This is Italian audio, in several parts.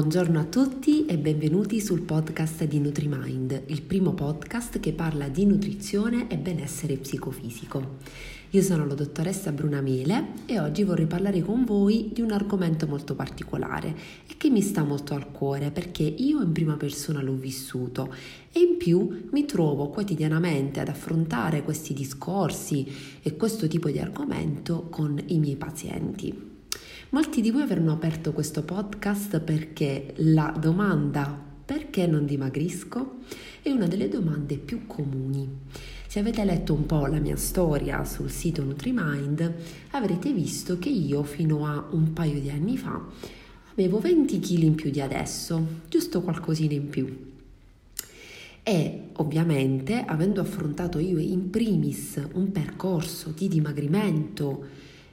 Buongiorno a tutti e benvenuti sul podcast di NutriMind, il primo podcast che parla di nutrizione e benessere psicofisico. Io sono la dottoressa Bruna Miele e oggi vorrei parlare con voi di un argomento molto particolare e che mi sta molto al cuore perché io in prima persona l'ho vissuto e in più mi trovo quotidianamente ad affrontare questi discorsi e questo tipo di argomento con i miei pazienti. Molti di voi avranno aperto questo podcast perché la domanda perché non dimagrisco è una delle domande più comuni. Se avete letto un po' la mia storia sul sito NutriMind, avrete visto che io fino a un paio di anni fa avevo 20 kg in più di adesso, giusto qualcosina in più. E ovviamente, avendo affrontato io in primis un percorso di dimagrimento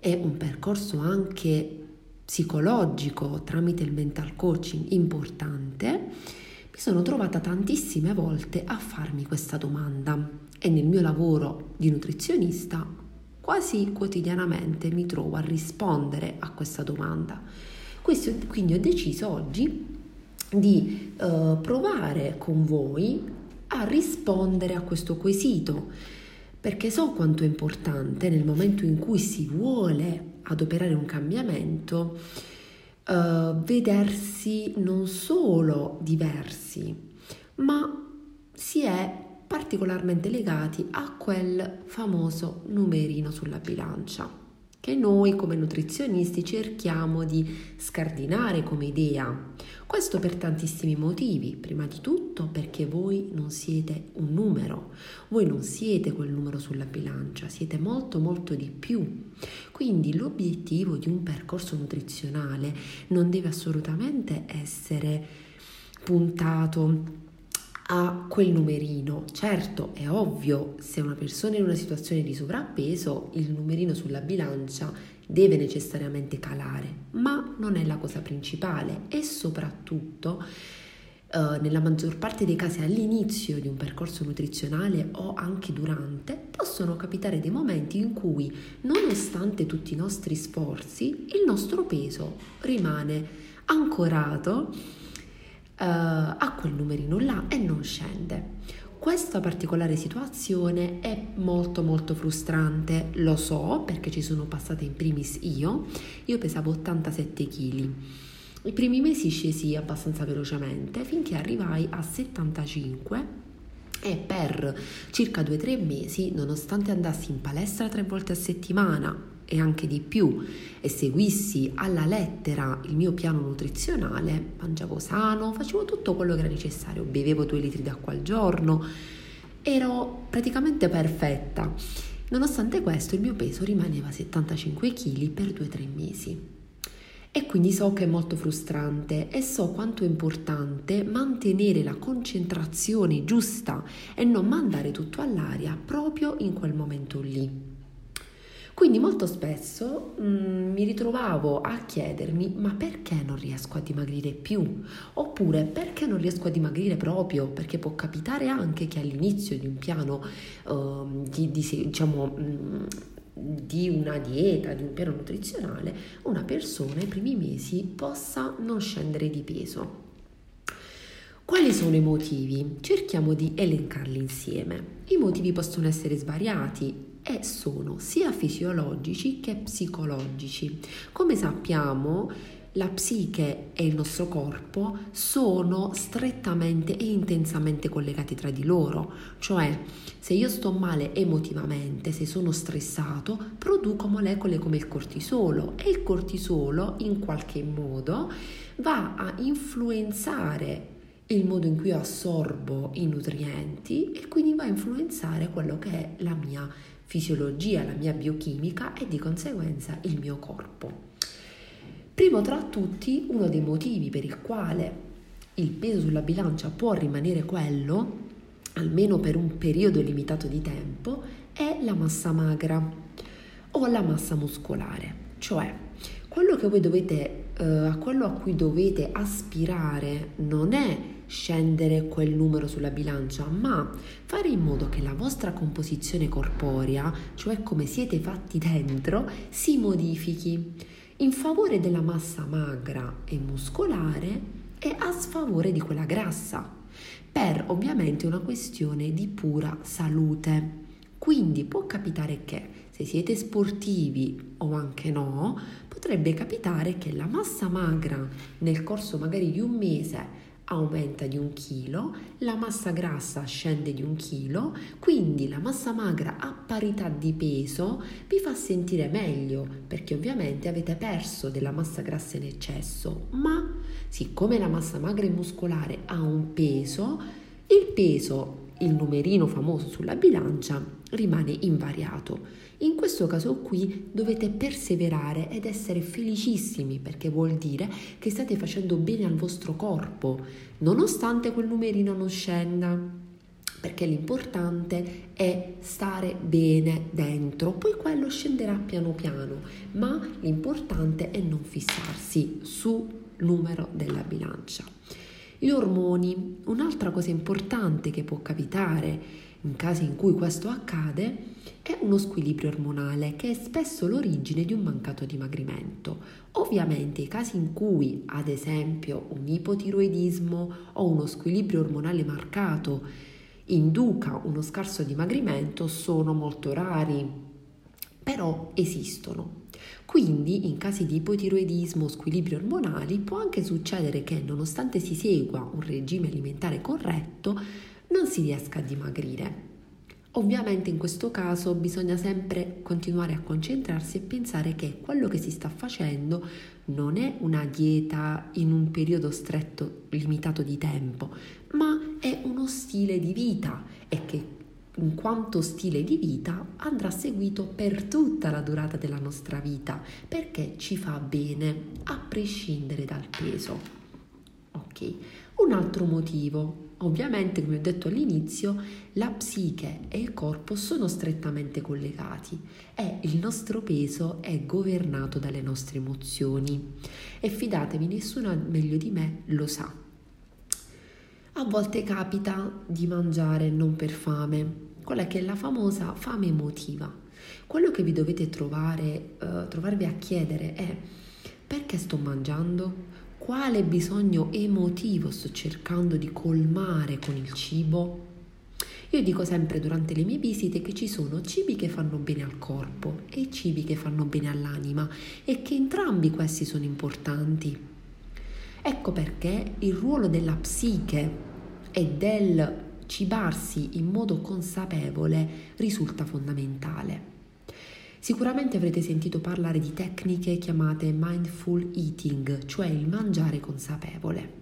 e un percorso anche psicologico tramite il mental coaching importante, mi sono trovata tantissime volte a farmi questa domanda e nel mio lavoro di nutrizionista quasi quotidianamente mi trovo a rispondere a questa domanda. Questo, quindi ho deciso oggi di uh, provare con voi a rispondere a questo quesito perché so quanto è importante nel momento in cui si vuole ad operare un cambiamento, uh, vedersi non solo diversi, ma si è particolarmente legati a quel famoso numerino sulla bilancia che noi come nutrizionisti cerchiamo di scardinare come idea. Questo per tantissimi motivi. Prima di tutto perché voi non siete un numero, voi non siete quel numero sulla bilancia, siete molto molto di più. Quindi l'obiettivo di un percorso nutrizionale non deve assolutamente essere puntato a quel numerino. Certo, è ovvio, se una persona è in una situazione di sovrappeso, il numerino sulla bilancia deve necessariamente calare, ma non è la cosa principale e soprattutto eh, nella maggior parte dei casi all'inizio di un percorso nutrizionale o anche durante possono capitare dei momenti in cui nonostante tutti i nostri sforzi il nostro peso rimane ancorato a quel numerino là e non scende. Questa particolare situazione è molto molto frustrante, lo so perché ci sono passata in primis io, io pesavo 87 kg. I primi mesi scesi abbastanza velocemente finché arrivai a 75 e per circa 2-3 mesi, nonostante andassi in palestra tre volte a settimana, e anche di più e seguissi alla lettera il mio piano nutrizionale, mangiavo sano, facevo tutto quello che era necessario, bevevo due litri d'acqua al giorno, ero praticamente perfetta. Nonostante questo il mio peso rimaneva 75 kg per 2-3 mesi. E quindi so che è molto frustrante e so quanto è importante mantenere la concentrazione giusta e non mandare tutto all'aria proprio in quel momento lì. Quindi molto spesso mh, mm, mi ritrovavo a chiedermi ma perché non riesco a dimagrire più? Oppure perché non riesco a dimagrire proprio? Perché può capitare anche che all'inizio di un piano uh, di, di, diciamo, mh, mm, di una dieta, di un piano nutrizionale, una persona nei primi mesi possa non scendere di peso. Quali sono i motivi? Cerchiamo di elencarli insieme. I motivi possono essere svariati e sono sia fisiologici che psicologici. Come sappiamo, la psiche e il nostro corpo sono strettamente e intensamente collegati tra di loro, cioè se io sto male emotivamente, se sono stressato, produco molecole come il cortisolo e il cortisolo in qualche modo va a influenzare il modo in cui io assorbo i nutrienti e quindi va a influenzare quello che è la mia fisiologia, la mia biochimica e di conseguenza il mio corpo. Primo tra tutti, uno dei motivi per il quale il peso sulla bilancia può rimanere quello, almeno per un periodo limitato di tempo, è la massa magra o la massa muscolare, cioè quello che voi dovete, eh, quello a cui dovete aspirare non è scendere quel numero sulla bilancia, ma fare in modo che la vostra composizione corporea, cioè come siete fatti dentro, si modifichi in favore della massa magra e muscolare e a sfavore di quella grassa, per ovviamente una questione di pura salute. Quindi può capitare che se siete sportivi o anche no, potrebbe capitare che la massa magra nel corso magari di un mese aumenta di un chilo, la massa grassa scende di un chilo, quindi la massa magra a parità di peso vi fa sentire meglio perché ovviamente avete perso della massa grassa in eccesso, ma siccome la massa magra e muscolare ha un peso, il peso il numerino famoso sulla bilancia rimane invariato. In questo caso qui dovete perseverare ed essere felicissimi perché vuol dire che state facendo bene al vostro corpo, nonostante quel numerino non scenda perché l'importante è stare bene dentro, poi quello scenderà piano piano, ma l'importante è non fissarsi sul numero della bilancia. Gli ormoni, un'altra cosa importante che può capitare in casi in cui questo accade è uno squilibrio ormonale che è spesso l'origine di un mancato dimagrimento. Ovviamente i casi in cui, ad esempio, un ipotiroidismo o uno squilibrio ormonale marcato induca uno scarso dimagrimento sono molto rari, però esistono. Quindi in casi di ipotiroidismo o squilibri ormonali può anche succedere che nonostante si segua un regime alimentare corretto non si riesca a dimagrire. Ovviamente in questo caso bisogna sempre continuare a concentrarsi e pensare che quello che si sta facendo non è una dieta in un periodo stretto limitato di tempo, ma è uno stile di vita e che in quanto stile di vita andrà seguito per tutta la durata della nostra vita perché ci fa bene a prescindere dal peso. Ok, un altro motivo. Ovviamente, come ho detto all'inizio, la psiche e il corpo sono strettamente collegati e il nostro peso è governato dalle nostre emozioni. E fidatevi, nessuno meglio di me lo sa. A volte capita di mangiare non per fame, quella che è la famosa fame emotiva. Quello che vi dovete trovare, uh, trovarvi a chiedere è perché sto mangiando? Quale bisogno emotivo sto cercando di colmare con il cibo? Io dico sempre durante le mie visite che ci sono cibi che fanno bene al corpo e cibi che fanno bene all'anima e che entrambi questi sono importanti. Ecco perché il ruolo della psiche e del cibarsi in modo consapevole risulta fondamentale. Sicuramente avrete sentito parlare di tecniche chiamate mindful eating, cioè il mangiare consapevole.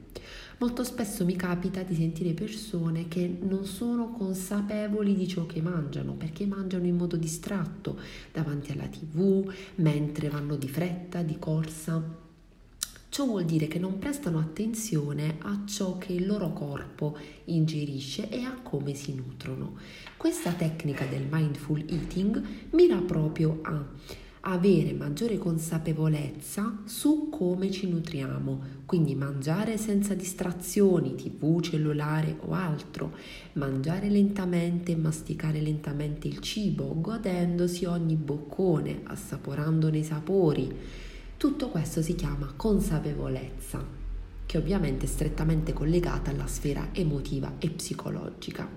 Molto spesso mi capita di sentire persone che non sono consapevoli di ciò che mangiano perché mangiano in modo distratto davanti alla tv, mentre vanno di fretta, di corsa Ciò vuol dire che non prestano attenzione a ciò che il loro corpo ingerisce e a come si nutrono. Questa tecnica del mindful eating mira proprio a avere maggiore consapevolezza su come ci nutriamo, quindi mangiare senza distrazioni, tv, cellulare o altro, mangiare lentamente e masticare lentamente il cibo, godendosi ogni boccone, assaporandone i sapori tutto questo si chiama consapevolezza, che ovviamente è strettamente collegata alla sfera emotiva e psicologica.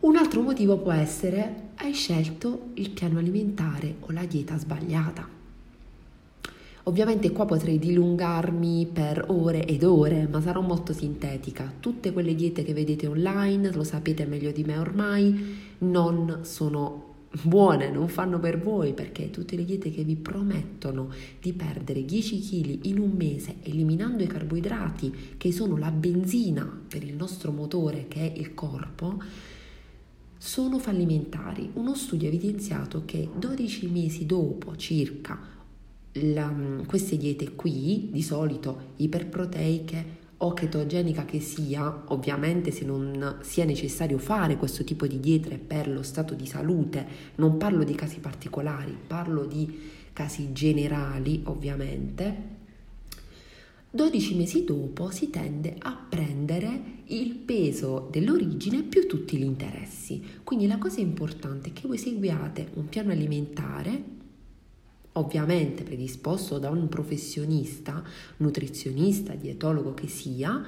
Un altro motivo può essere hai scelto il piano alimentare o la dieta sbagliata. Ovviamente qua potrei dilungarmi per ore ed ore, ma sarò molto sintetica. Tutte quelle diete che vedete online, lo sapete meglio di me ormai, non sono buone non fanno per voi perché tutte le diete che vi promettono di perdere 10 kg in un mese eliminando i carboidrati che sono la benzina per il nostro motore che è il corpo sono fallimentari. Uno studio ha evidenziato che 12 mesi dopo circa la, queste diete qui, di solito iperproteiche, o chetogenica che sia, ovviamente se non sia necessario fare questo tipo di diete per lo stato di salute, non parlo di casi particolari, parlo di casi generali ovviamente, 12 mesi dopo si tende a prendere il peso dell'origine più tutti gli interessi. Quindi la cosa importante è che voi seguiate un piano alimentare ovviamente predisposto da un professionista, nutrizionista, dietologo che sia,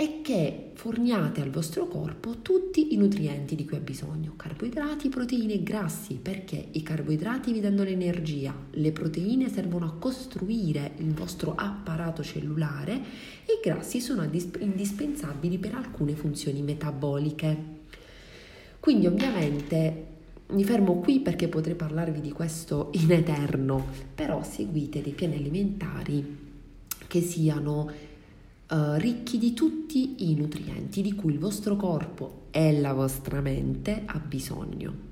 e che forniate al vostro corpo tutti i nutrienti di cui ha bisogno, carboidrati, proteine e grassi, perché i carboidrati vi danno l'energia, le proteine servono a costruire il vostro apparato cellulare e i grassi sono indispensabili per alcune funzioni metaboliche. Quindi ovviamente mi fermo qui perché potrei parlarvi di questo in eterno, però seguite dei piani alimentari che siano uh, ricchi di tutti i nutrienti di cui il vostro corpo e la vostra mente ha bisogno.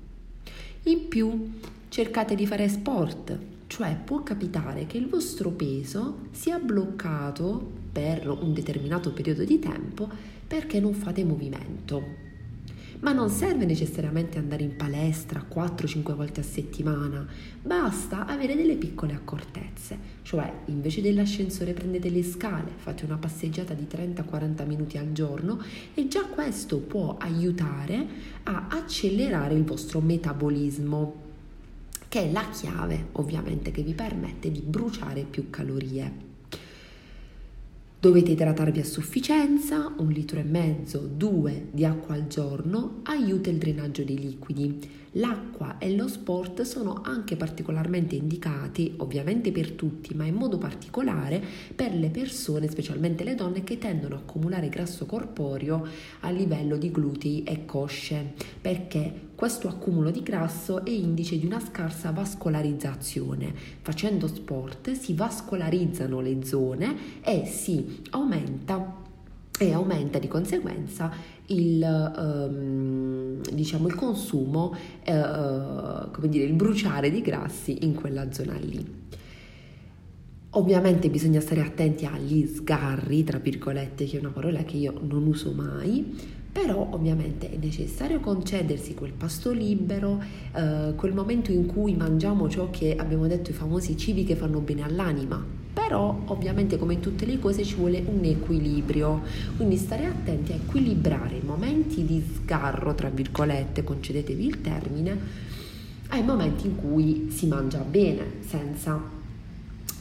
In più, cercate di fare sport, cioè può capitare che il vostro peso sia bloccato per un determinato periodo di tempo perché non fate movimento. Ma non serve necessariamente andare in palestra 4-5 volte a settimana, basta avere delle piccole accortezze, cioè invece dell'ascensore prendete le scale, fate una passeggiata di 30-40 minuti al giorno e già questo può aiutare a accelerare il vostro metabolismo, che è la chiave ovviamente che vi permette di bruciare più calorie. Dovete idratarvi a sufficienza, un litro e mezzo, due di acqua al giorno aiuta il drenaggio dei liquidi. L'acqua e lo sport sono anche particolarmente indicati, ovviamente per tutti, ma in modo particolare per le persone, specialmente le donne, che tendono a accumulare grasso corporeo a livello di glutei e cosce, perché questo accumulo di grasso è indice di una scarsa vascolarizzazione. Facendo sport si vascolarizzano le zone e si aumenta e aumenta di conseguenza il, um, diciamo, il consumo, uh, come dire, il bruciare di grassi in quella zona lì. Ovviamente bisogna stare attenti agli sgarri, tra virgolette, che è una parola che io non uso mai, però ovviamente è necessario concedersi quel pasto libero, eh, quel momento in cui mangiamo ciò che abbiamo detto i famosi cibi che fanno bene all'anima, però ovviamente come in tutte le cose ci vuole un equilibrio, quindi stare attenti a equilibrare i momenti di sgarro, tra virgolette, concedetevi il termine, ai momenti in cui si mangia bene, senza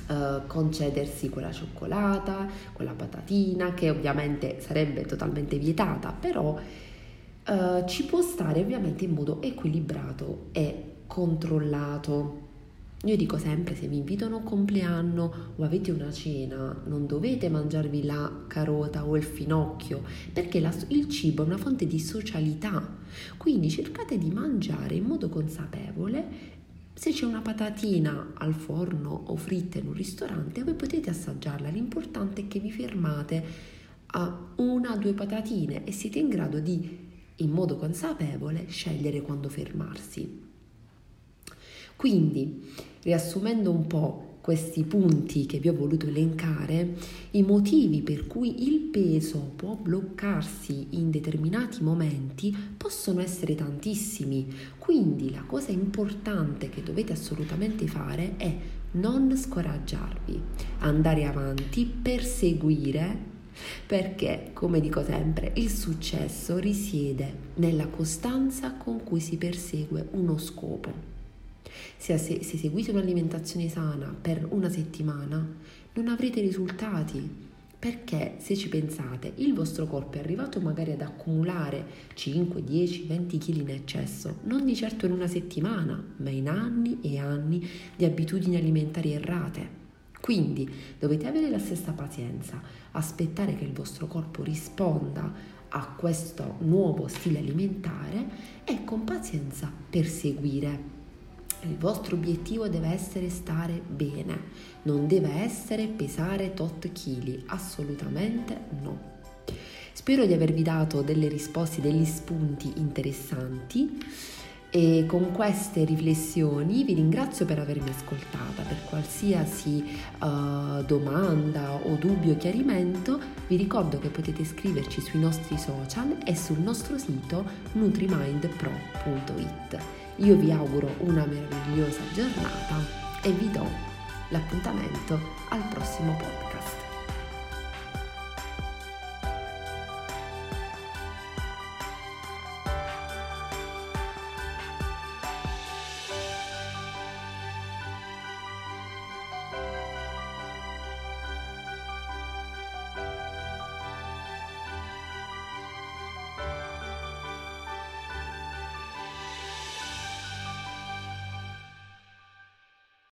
Uh, concedersi quella cioccolata, quella patatina, che ovviamente sarebbe totalmente vietata, però uh, ci può stare ovviamente in modo equilibrato e controllato. Io dico sempre, se vi invitano a un compleanno o avete una cena, non dovete mangiarvi la carota o il finocchio, perché la, il cibo è una fonte di socialità. Quindi cercate di mangiare in modo consapevole se c'è una patatina al forno o fritta in un ristorante, voi potete assaggiarla. L'importante è che vi fermate a una o due patatine e siete in grado di, in modo consapevole, scegliere quando fermarsi. Quindi, riassumendo un po' questi punti che vi ho voluto elencare, i motivi per cui il peso può bloccarsi in determinati momenti possono essere tantissimi. Quindi la cosa importante che dovete assolutamente fare è non scoraggiarvi, andare avanti, perseguire perché, come dico sempre, il successo risiede nella costanza con cui si persegue uno scopo. Se, se, se seguite un'alimentazione sana per una settimana, non avrete risultati. Perché se ci pensate, il vostro corpo è arrivato magari ad accumulare 5, 10, 20 kg in eccesso, non di certo in una settimana, ma in anni e anni di abitudini alimentari errate. Quindi dovete avere la stessa pazienza, aspettare che il vostro corpo risponda a questo nuovo stile alimentare e con pazienza perseguire. Il vostro obiettivo deve essere stare bene, non deve essere pesare tot chili, assolutamente no. Spero di avervi dato delle risposte, degli spunti interessanti e con queste riflessioni vi ringrazio per avermi ascoltata. Per qualsiasi uh, domanda o dubbio o chiarimento vi ricordo che potete scriverci sui nostri social e sul nostro sito nutrimindpro.it. Io vi auguro una meravigliosa giornata e vi do l'appuntamento al prossimo podcast.